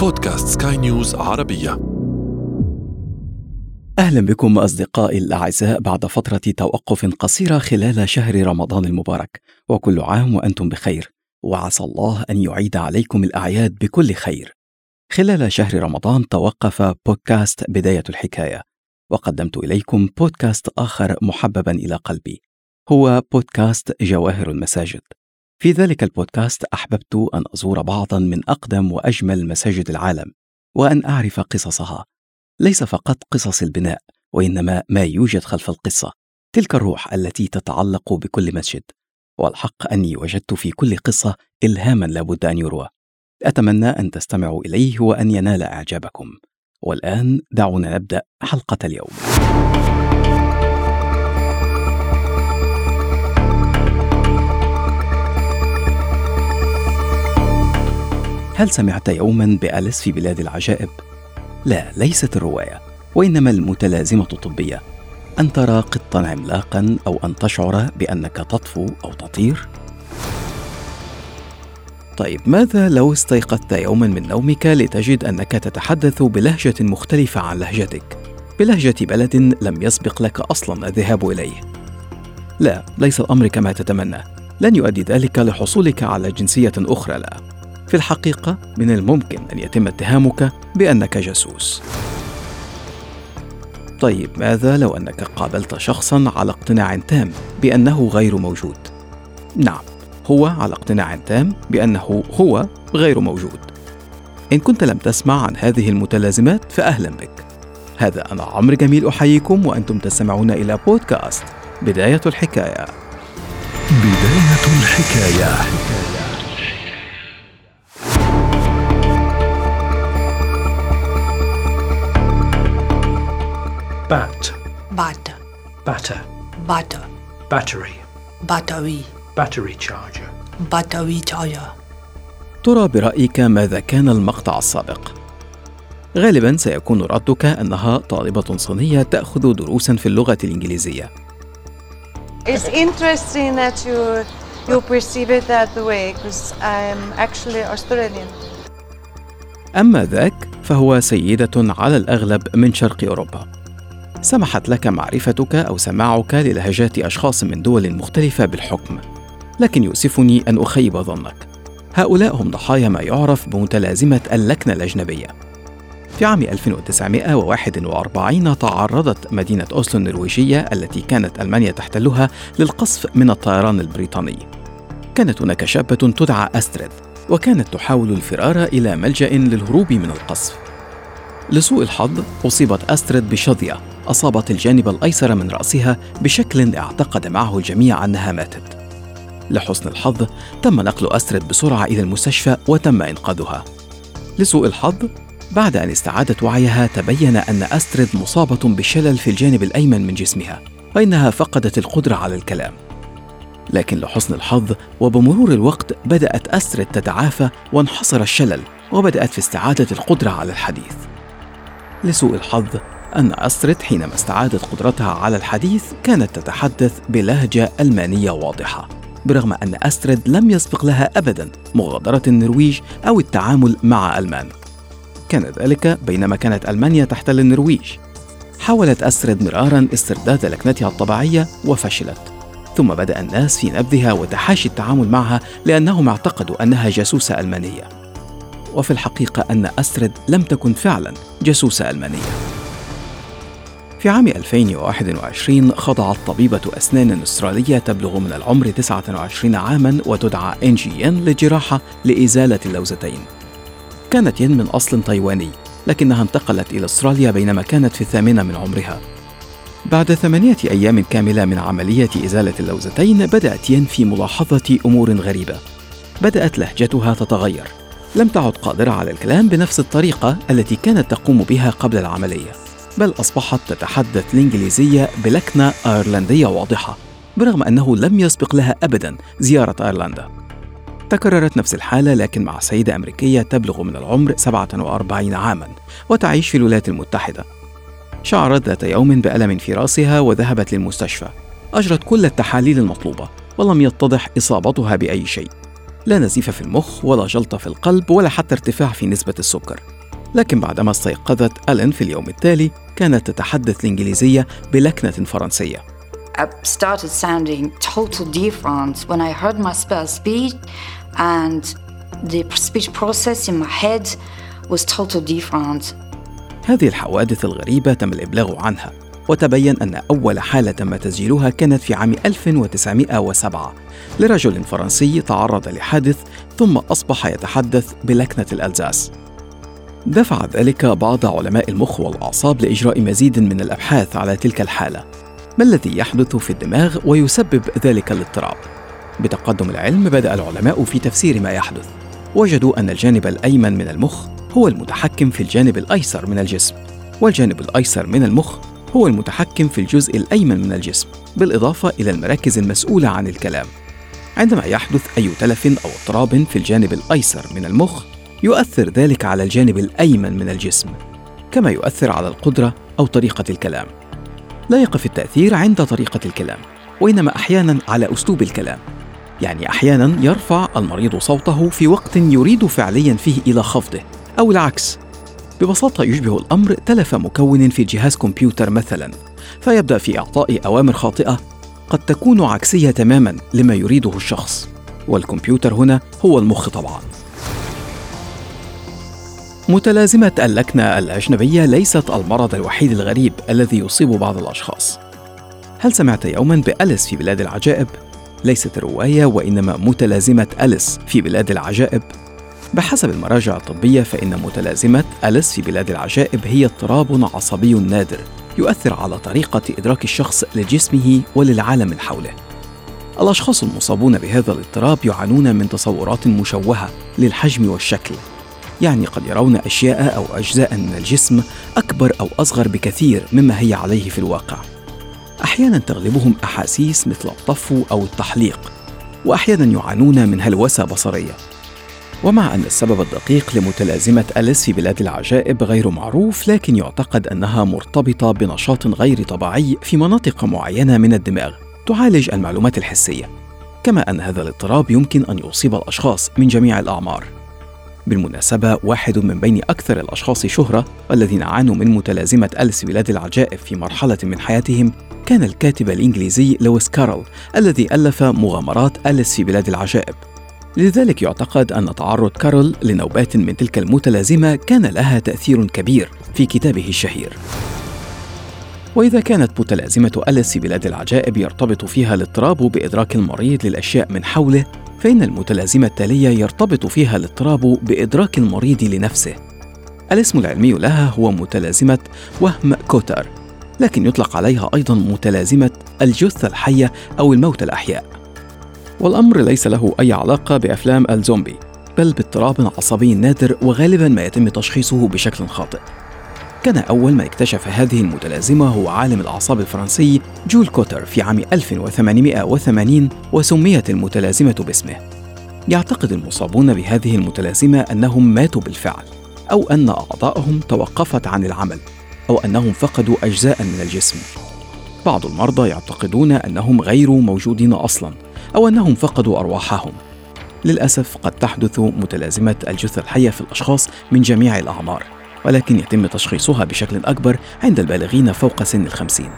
بودكاست سكاي نيوز عربية. أهلا بكم أصدقائي الأعزاء بعد فترة توقف قصيرة خلال شهر رمضان المبارك وكل عام وأنتم بخير وعسى الله أن يعيد عليكم الأعياد بكل خير. خلال شهر رمضان توقف بودكاست بداية الحكاية وقدمت إليكم بودكاست آخر محببا إلى قلبي هو بودكاست جواهر المساجد. في ذلك البودكاست أحببت أن أزور بعضا من أقدم وأجمل مساجد العالم وأن أعرف قصصها. ليس فقط قصص البناء وإنما ما يوجد خلف القصة تلك الروح التي تتعلق بكل مسجد. والحق أني وجدت في كل قصة الهاما لابد أن يروى. أتمنى أن تستمعوا إليه وأن ينال إعجابكم. والآن دعونا نبدأ حلقة اليوم. هل سمعت يوما بأليس في بلاد العجائب؟ لا ليست الرواية وإنما المتلازمة الطبية أن ترى قطا عملاقا أو أن تشعر بأنك تطفو أو تطير؟ طيب ماذا لو استيقظت يوما من نومك لتجد أنك تتحدث بلهجة مختلفة عن لهجتك بلهجة بلد لم يسبق لك أصلا الذهاب إليه لا ليس الأمر كما تتمنى لن يؤدي ذلك لحصولك على جنسية أخرى لا في الحقيقة من الممكن أن يتم اتهامك بأنك جاسوس. طيب ماذا لو أنك قابلت شخصا على اقتناع تام بأنه غير موجود؟ نعم، هو على اقتناع تام بأنه هو غير موجود. إن كنت لم تسمع عن هذه المتلازمات فأهلا بك. هذا أنا عمرو جميل أحييكم وأنتم تستمعون إلى بودكاست بداية الحكاية. بداية الحكاية Bat. Bat. Batter. Butter. Battery. Battery. Battery charger. Battery charger. ترى برأيك ماذا كان المقطع السابق؟ غالبا سيكون ردك أنها طالبة صينية تأخذ دروسا في اللغة الإنجليزية It's interesting that you you perceive it that way because I'm actually Australian. أما ذاك فهو سيدة على الأغلب من شرق أوروبا سمحت لك معرفتك أو سماعك للهجات أشخاص من دول مختلفة بالحكم لكن يؤسفني أن أخيب ظنك. هؤلاء هم ضحايا ما يعرف بمتلازمة اللكنة الأجنبية. في عام 1941 تعرضت مدينة أوسلو النرويجية التي كانت ألمانيا تحتلها للقصف من الطيران البريطاني. كانت هناك شابة تدعى أستريد وكانت تحاول الفرار إلى ملجأ للهروب من القصف. لسوء الحظ أصيبت أستريد بشظية. أصابت الجانب الأيسر من رأسها بشكل اعتقد معه الجميع أنها ماتت. لحسن الحظ تم نقل أستريد بسرعة إلى المستشفى وتم إنقاذها. لسوء الحظ بعد أن استعادت وعيها تبين أن أستريد مصابة بشلل في الجانب الأيمن من جسمها وإنها فقدت القدرة على الكلام. لكن لحسن الحظ وبمرور الوقت بدأت أستريد تتعافى وانحصر الشلل وبدأت في استعادة القدرة على الحديث. لسوء الحظ أن أستريد حينما استعادت قدرتها على الحديث كانت تتحدث بلهجة ألمانية واضحة برغم أن أستريد لم يسبق لها أبدا مغادرة النرويج أو التعامل مع ألمان. كان ذلك بينما كانت ألمانيا تحتل النرويج. حاولت أستريد مرارا استرداد لكنتها الطبيعية وفشلت. ثم بدأ الناس في نبذها وتحاشي التعامل معها لأنهم اعتقدوا أنها جاسوسة ألمانية. وفي الحقيقة أن أستريد لم تكن فعلا جاسوسة ألمانية. في عام 2021 خضعت طبيبة أسنان أسترالية تبلغ من العمر 29 عاما وتدعى إنجي ين لجراحة لإزالة اللوزتين. كانت ين من أصل تايواني لكنها انتقلت إلى أستراليا بينما كانت في الثامنة من عمرها. بعد ثمانية أيام كاملة من عملية إزالة اللوزتين بدأت ين في ملاحظة أمور غريبة. بدأت لهجتها تتغير. لم تعد قادرة على الكلام بنفس الطريقة التي كانت تقوم بها قبل العملية. بل أصبحت تتحدث الإنجليزية بلكنة أيرلندية واضحة برغم أنه لم يسبق لها أبدا زيارة أيرلندا. تكررت نفس الحالة لكن مع سيدة أمريكية تبلغ من العمر 47 عاما وتعيش في الولايات المتحدة. شعرت ذات يوم بألم في رأسها وذهبت للمستشفى. أجرت كل التحاليل المطلوبة ولم يتضح إصابتها بأي شيء. لا نزيف في المخ ولا جلطة في القلب ولا حتى ارتفاع في نسبة السكر. لكن بعدما استيقظت ألين في اليوم التالي كانت تتحدث الإنجليزية بلكنة فرنسية. I started sounding total different when I heard myself speak, and the speech process in my head was total different. هذه الحوادث الغريبة تم الإبلاغ عنها وتبين أن أول حالة تم تسجيلها كانت في عام 1907 لرجل فرنسي تعرض لحادث ثم أصبح يتحدث بلكنة الألزاس. دفع ذلك بعض علماء المخ والأعصاب لإجراء مزيد من الأبحاث على تلك الحالة. ما الذي يحدث في الدماغ ويسبب ذلك الاضطراب؟ بتقدم العلم بدأ العلماء في تفسير ما يحدث. وجدوا أن الجانب الأيمن من المخ هو المتحكم في الجانب الأيسر من الجسم والجانب الأيسر من المخ هو المتحكم في الجزء الأيمن من الجسم بالإضافة إلى المراكز المسؤولة عن الكلام. عندما يحدث أي تلف أو اضطراب في الجانب الأيسر من المخ يؤثر ذلك على الجانب الأيمن من الجسم كما يؤثر على القدرة أو طريقة الكلام. لا يقف التأثير عند طريقة الكلام وإنما أحيانا على أسلوب الكلام. يعني أحيانا يرفع المريض صوته في وقت يريد فعليا فيه إلى خفضه أو العكس. ببساطة يشبه الأمر تلف مكون في جهاز كمبيوتر مثلا فيبدأ في إعطاء أوامر خاطئة قد تكون عكسية تماما لما يريده الشخص. والكمبيوتر هنا هو المخ طبعا. متلازمة اللكنة الأجنبية ليست المرض الوحيد الغريب الذي يصيب بعض الأشخاص هل سمعت يوما بأليس في بلاد العجائب؟ ليست الرواية وإنما متلازمة أليس في بلاد العجائب بحسب المراجع الطبية فإن متلازمة أليس في بلاد العجائب هي اضطراب عصبي نادر يؤثر على طريقة إدراك الشخص لجسمه وللعالم حوله. الأشخاص المصابون بهذا الاضطراب يعانون من تصورات مشوهة للحجم والشكل. يعني قد يرون أشياء أو أجزاء من الجسم أكبر أو أصغر بكثير مما هي عليه في الواقع. أحيانا تغلبهم أحاسيس مثل الطفو أو التحليق، وأحيانا يعانون من هلوسة بصرية. ومع أن السبب الدقيق لمتلازمة أليس في بلاد العجائب غير معروف لكن يعتقد أنها مرتبطة بنشاط غير طبيعي في مناطق معينة من الدماغ تعالج المعلومات الحسية كما أن هذا الاضطراب يمكن أن يصيب الأشخاص من جميع الأعمار بالمناسبة واحد من بين أكثر الأشخاص شهرة والذين عانوا من متلازمة أليس بلاد العجائب في مرحلة من حياتهم كان الكاتب الإنجليزي لويس كارل الذي ألف مغامرات أليس في بلاد العجائب لذلك يعتقد أن تعرض كارول لنوبات من تلك المتلازمة كان لها تأثير كبير في كتابه الشهير. وإذا كانت متلازمة أليس في بلاد العجائب يرتبط فيها الاضطراب بإدراك المريض للأشياء من حوله، فإن المتلازمة التالية يرتبط فيها الاضطراب بإدراك المريض لنفسه. الاسم العلمي لها هو متلازمة وهم كوتر، لكن يطلق عليها أيضا متلازمة الجثة الحية أو الموت الأحياء. والأمر ليس له أي علاقة بأفلام الزومبي بل باضطراب عصبي نادر وغالبا ما يتم تشخيصه بشكل خاطئ كان أول من اكتشف هذه المتلازمة هو عالم الأعصاب الفرنسي جول كوتر في عام 1880 وسميت المتلازمة باسمه. يعتقد المصابون بهذه المتلازمة أنهم ماتوا بالفعل، أو أن أعضاءهم توقفت عن العمل، أو أنهم فقدوا أجزاء من الجسم. بعض المرضى يعتقدون أنهم غير موجودين أصلاً، أو أنهم فقدوا أرواحهم للأسف قد تحدث متلازمة الجثة الحية في الأشخاص من جميع الأعمار ولكن يتم تشخيصها بشكل أكبر عند البالغين فوق سن الخمسين.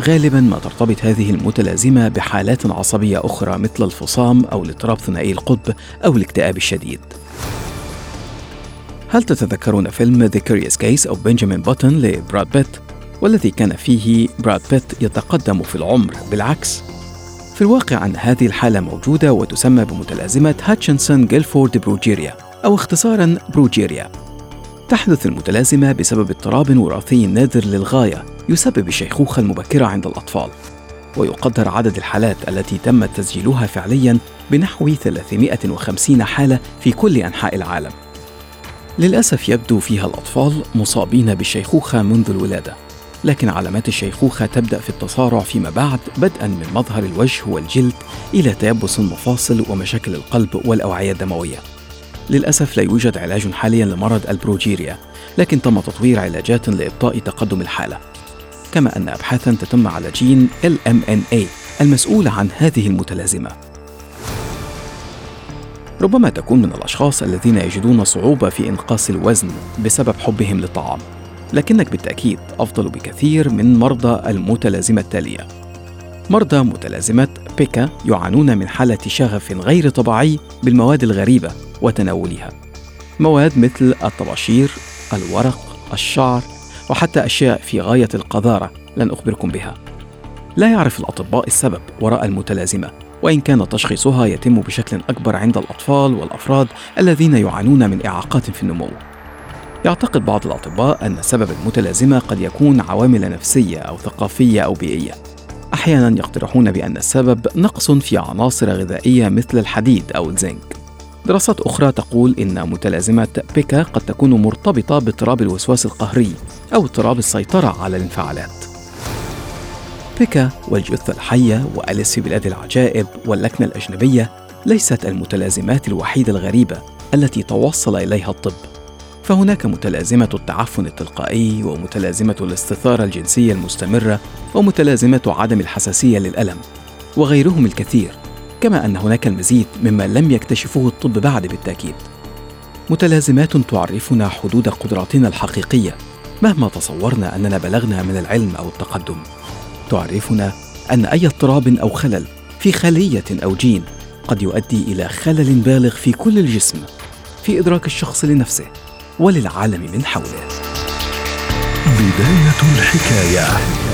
غالبا ما ترتبط هذه المتلازمة بحالات عصبية أخرى مثل الفصام أو الاضطراب ثنائي القطب أو الاكتئاب الشديد. هل تتذكرون فيلم The Curious Case of Benjamin Button لبراد بيت؟ والذي كان فيه براد بيت يتقدم في العمر بالعكس. في الواقع أن هذه الحالة موجودة وتسمى بمتلازمة هاتشنسون جيلفورد بروجيريا أو اختصارا بروجيريا تحدث المتلازمة بسبب اضطراب وراثي نادر للغاية يسبب الشيخوخة المبكرة عند الأطفال ويقدر عدد الحالات التي تم تسجيلها فعليا بنحو 350 حالة في كل أنحاء العالم للأسف يبدو فيها الأطفال مصابين بالشيخوخة منذ الولادة لكن علامات الشيخوخة تبدأ في التصارع فيما بعد بدءا من مظهر الوجه والجلد إلى تيبس المفاصل ومشاكل القلب والأوعية الدموية. للأسف لا يوجد علاج حاليا لمرض البروجيريا، لكن تم تطوير علاجات لإبطاء تقدم الحالة. كما أن أبحاثا تتم على جين LMNA المسؤول عن هذه المتلازمة. ربما تكون من الأشخاص الذين يجدون صعوبة في إنقاص الوزن بسبب حبهم للطعام لكنك بالتأكيد أفضل بكثير من مرضى المتلازمة التالية مرضى متلازمة بيكا يعانون من حالة شغف غير طبيعي بالمواد الغريبة وتناولها. مواد مثل الطباشير، الورق، الشعر وحتى أشياء في غاية القذارة لن أخبركم بها. لا يعرف الأطباء السبب وراء المتلازمة وإن كان تشخيصها يتم بشكل أكبر عند الأطفال والأفراد الذين يعانون من إعاقات في النمو. يعتقد بعض الأطباء أن سبب المتلازمة قد يكون عوامل نفسية أو ثقافية أو بيئية. أحيانا يقترحون بأن السبب نقص في عناصر غذائية مثل الحديد أو الزنك. دراسات أخرى تقول إن متلازمة بيكا قد تكون مرتبطة باضطراب الوسواس القهري أو اضطراب السيطرة على الانفعالات. بيكا والجثة الحية وأليس في بلاد العجائب واللكنة الأجنبية ليست المتلازمات الوحيدة الغريبة التي توصل إليها الطب. فهناك متلازمة التعفن التلقائي ومتلازمة الاستثارة الجنسية المستمرة ومتلازمة عدم الحساسية للألم وغيرهم الكثير. كما أن هناك المزيد مما لم يكتشفه الطب بعد بالتأكيد. متلازمات تعرفنا حدود قدراتنا الحقيقية مهما تصورنا أننا بلغنا من العلم أو التقدم. تعرفنا أن أي اضطراب أو خلل في خلية أو جين قد يؤدي إلى خلل بالغ في كل الجسم في إدراك الشخص لنفسه وللعالم من حوله. بداية الحكاية.